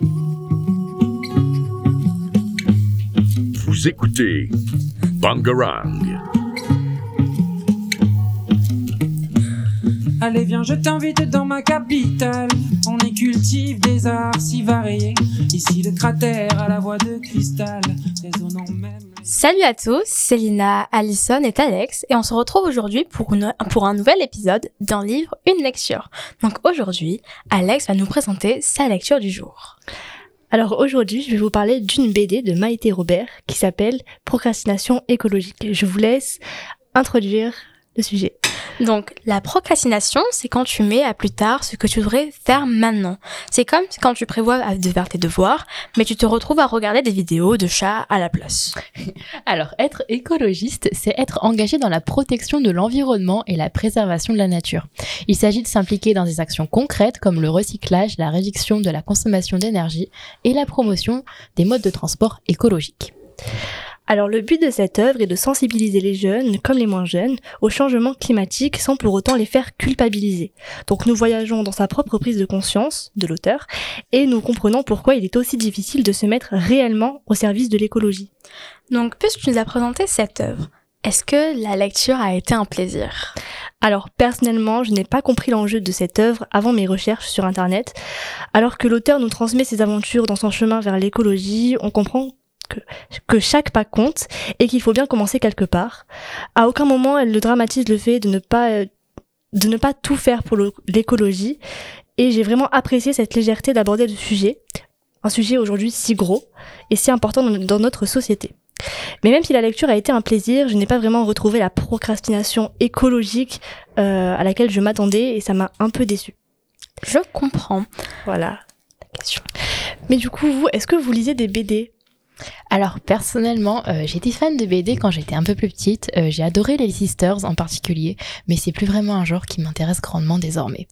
Vous écoutez Bangarang. Allez viens je t'invite dans ma capitale On y cultive des arts si variés Ici le cratère à la voix de cristal Résonnant même Salut à tous, c'est Lina, Alison et Alex et on se retrouve aujourd'hui pour, pour un nouvel épisode d'un livre, une lecture. Donc aujourd'hui, Alex va nous présenter sa lecture du jour. Alors aujourd'hui, je vais vous parler d'une BD de Maïté Robert qui s'appelle Procrastination écologique. Je vous laisse introduire le sujet. Donc la procrastination, c'est quand tu mets à plus tard ce que tu devrais faire maintenant. C'est comme quand tu prévois de faire tes devoirs, mais tu te retrouves à regarder des vidéos de chats à la place. Alors, être écologiste, c'est être engagé dans la protection de l'environnement et la préservation de la nature. Il s'agit de s'impliquer dans des actions concrètes comme le recyclage, la réduction de la consommation d'énergie et la promotion des modes de transport écologiques. Alors le but de cette œuvre est de sensibiliser les jeunes, comme les moins jeunes, au changement climatique sans pour autant les faire culpabiliser. Donc nous voyageons dans sa propre prise de conscience de l'auteur et nous comprenons pourquoi il est aussi difficile de se mettre réellement au service de l'écologie. Donc puisque tu nous as présenté cette œuvre, est-ce que la lecture a été un plaisir? Alors personnellement, je n'ai pas compris l'enjeu de cette œuvre avant mes recherches sur Internet. Alors que l'auteur nous transmet ses aventures dans son chemin vers l'écologie, on comprend que, que chaque pas compte et qu'il faut bien commencer quelque part. À aucun moment, elle ne dramatise le fait de ne pas, euh, de ne pas tout faire pour l'écologie. Et j'ai vraiment apprécié cette légèreté d'aborder le sujet, un sujet aujourd'hui si gros et si important dans, dans notre société. Mais même si la lecture a été un plaisir, je n'ai pas vraiment retrouvé la procrastination écologique euh, à laquelle je m'attendais et ça m'a un peu déçue. Je comprends. Voilà. La question. Mais du coup, vous, est-ce que vous lisez des BD Alors personnellement, euh, j'étais fan de BD quand j'étais un peu plus petite. Euh, j'ai adoré les Sisters en particulier, mais c'est plus vraiment un genre qui m'intéresse grandement désormais.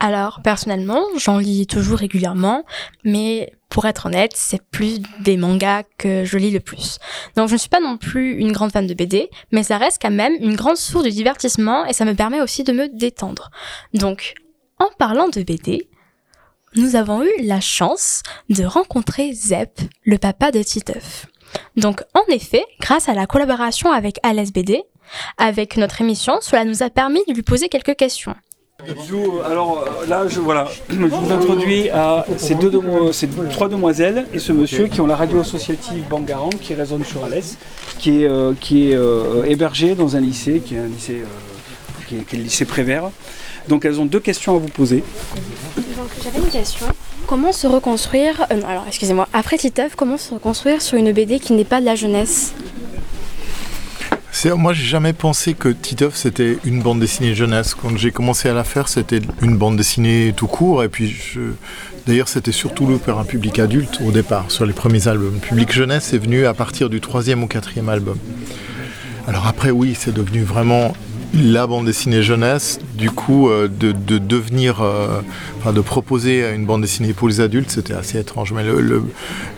Alors, personnellement, j'en lis toujours régulièrement, mais pour être honnête, c'est plus des mangas que je lis le plus. Donc, je ne suis pas non plus une grande fan de BD, mais ça reste quand même une grande source de divertissement et ça me permet aussi de me détendre. Donc, en parlant de BD, nous avons eu la chance de rencontrer Zep, le papa de Titeuf. Donc, en effet, grâce à la collaboration avec Alès BD, avec notre émission, cela nous a permis de lui poser quelques questions. Alors euh, là, je, voilà, je vous introduis à ces, deux demo- ces trois demoiselles et ce monsieur qui ont la radio associative Bangarang qui résonne sur Alès, qui est, euh, qui est euh, hébergé dans un lycée, qui est un lycée, euh, qui est, qui est le lycée Prévert. Donc elles ont deux questions à vous poser. J'avais une question. Comment se reconstruire euh, non, alors excusez-moi. Après Titeuf, comment se reconstruire sur une BD qui n'est pas de la jeunesse? C'est- Moi, j'ai jamais pensé que Titeuf c'était une bande dessinée jeunesse. Quand j'ai commencé à la faire, c'était une bande dessinée tout court. Et puis, je... d'ailleurs, c'était surtout le pour un public adulte au départ, sur les premiers albums. Le public jeunesse est venu à partir du troisième ou quatrième album. Alors après, oui, c'est devenu vraiment la bande dessinée jeunesse. Du coup, euh, de, de devenir, euh, de proposer une bande dessinée pour les adultes, c'était assez étrange. Mais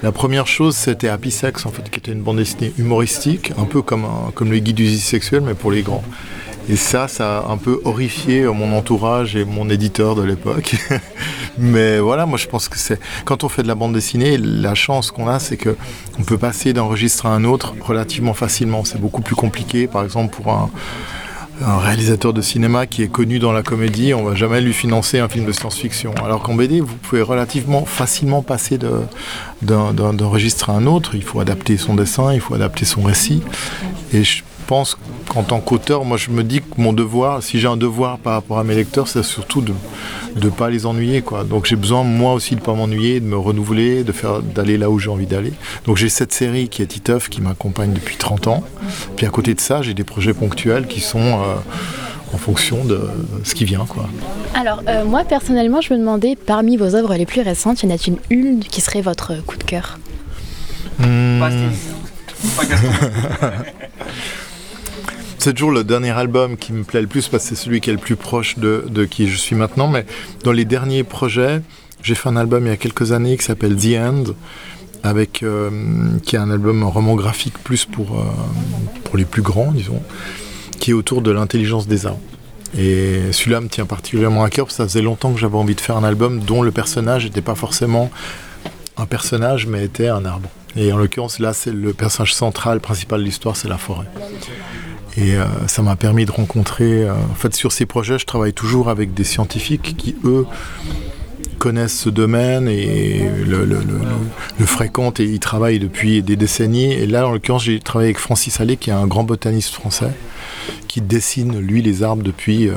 la première chose, c'était Happy Sex, en fait, qui était une bande dessinée humoristique, un peu comme, un- comme le guide du sexuel, mais pour les grands. Et ça, ça a un peu horrifié mon entourage et mon éditeur de l'époque. Mais voilà, moi je pense que c'est quand on fait de la bande dessinée, la chance qu'on a, c'est que on peut passer d'un registre à un autre relativement facilement. C'est beaucoup plus compliqué, par exemple pour un, un réalisateur de cinéma qui est connu dans la comédie, on va jamais lui financer un film de science-fiction. Alors qu'en BD, vous pouvez relativement facilement passer d'un registre à un autre. Il faut adapter son dessin, il faut adapter son récit. Et pense qu'en tant qu'auteur, moi je me dis que mon devoir, si j'ai un devoir par rapport à mes lecteurs, c'est surtout de ne pas les ennuyer. Quoi. Donc j'ai besoin moi aussi de ne pas m'ennuyer, de me renouveler, de faire d'aller là où j'ai envie d'aller. Donc j'ai cette série qui est Titeuf qui m'accompagne depuis 30 ans. Puis à côté de ça, j'ai des projets ponctuels qui sont euh, en fonction de ce qui vient. Quoi. Alors euh, moi personnellement, je me demandais parmi vos œuvres les plus récentes, y en a-t-il une qui serait votre coup de cœur? Hmm. C'est toujours le dernier album qui me plaît le plus parce que c'est celui qui est le plus proche de, qui je suis maintenant. Mais dans les derniers projets, j'ai fait un album il y a quelques années qui s'appelle The End, avec, euh, qui est un album roman graphique plus pour, euh, pour les plus grands, disons, qui est autour de l'intelligence des arts. Et celui-là me tient particulièrement à cœur parce que ça faisait longtemps que j'avais envie de faire un album dont le personnage n'était pas forcément un personnage, mais était un arbre. Et en l'occurrence, là, c'est le personnage central, principal de l'histoire, c'est la forêt. Et euh, ça m'a permis de rencontrer. euh, en fait, sur ces projets, je travaille toujours avec des scientifiques qui, eux, connaissent ce domaine et le, fréquentent et y travaillent depuis des décennies. Et là, en l'occurrence, j'ai travaillé avec Francis Allais, qui est un grand botaniste français, qui dessine, lui, les arbres depuis euh,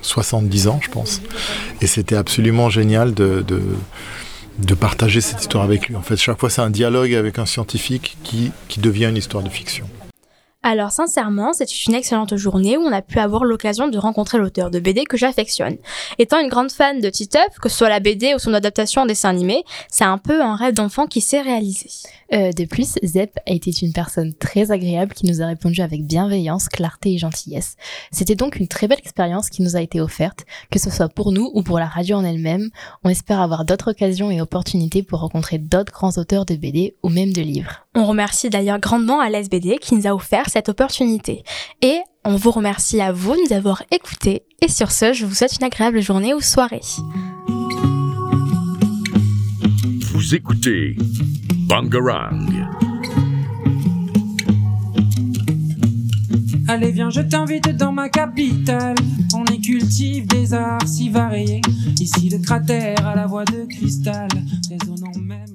70 ans, je pense. Et c'était absolument génial de, de, de partager cette histoire avec lui. En fait, chaque fois, c'est un dialogue avec un scientifique qui, qui devient une histoire de fiction. Alors sincèrement, c'était une excellente journée où on a pu avoir l'occasion de rencontrer l'auteur de BD que j'affectionne. Étant une grande fan de Titeuf, que ce soit la BD ou son adaptation en dessin animé, c'est un peu un rêve d'enfant qui s'est réalisé. Euh, de plus, Zep a été une personne très agréable qui nous a répondu avec bienveillance, clarté et gentillesse. C'était donc une très belle expérience qui nous a été offerte, que ce soit pour nous ou pour la radio en elle-même. On espère avoir d'autres occasions et opportunités pour rencontrer d'autres grands auteurs de BD ou même de livres. On remercie d'ailleurs grandement à l'SBD qui nous a offert cette opportunité. Et on vous remercie à vous de nous avoir écoutés. Et sur ce, je vous souhaite une agréable journée ou soirée. Vous écoutez Bangarang. Allez viens je t'invite dans ma capitale On y cultive des arts si variés Ici le cratère à la voix de cristal Résonnant même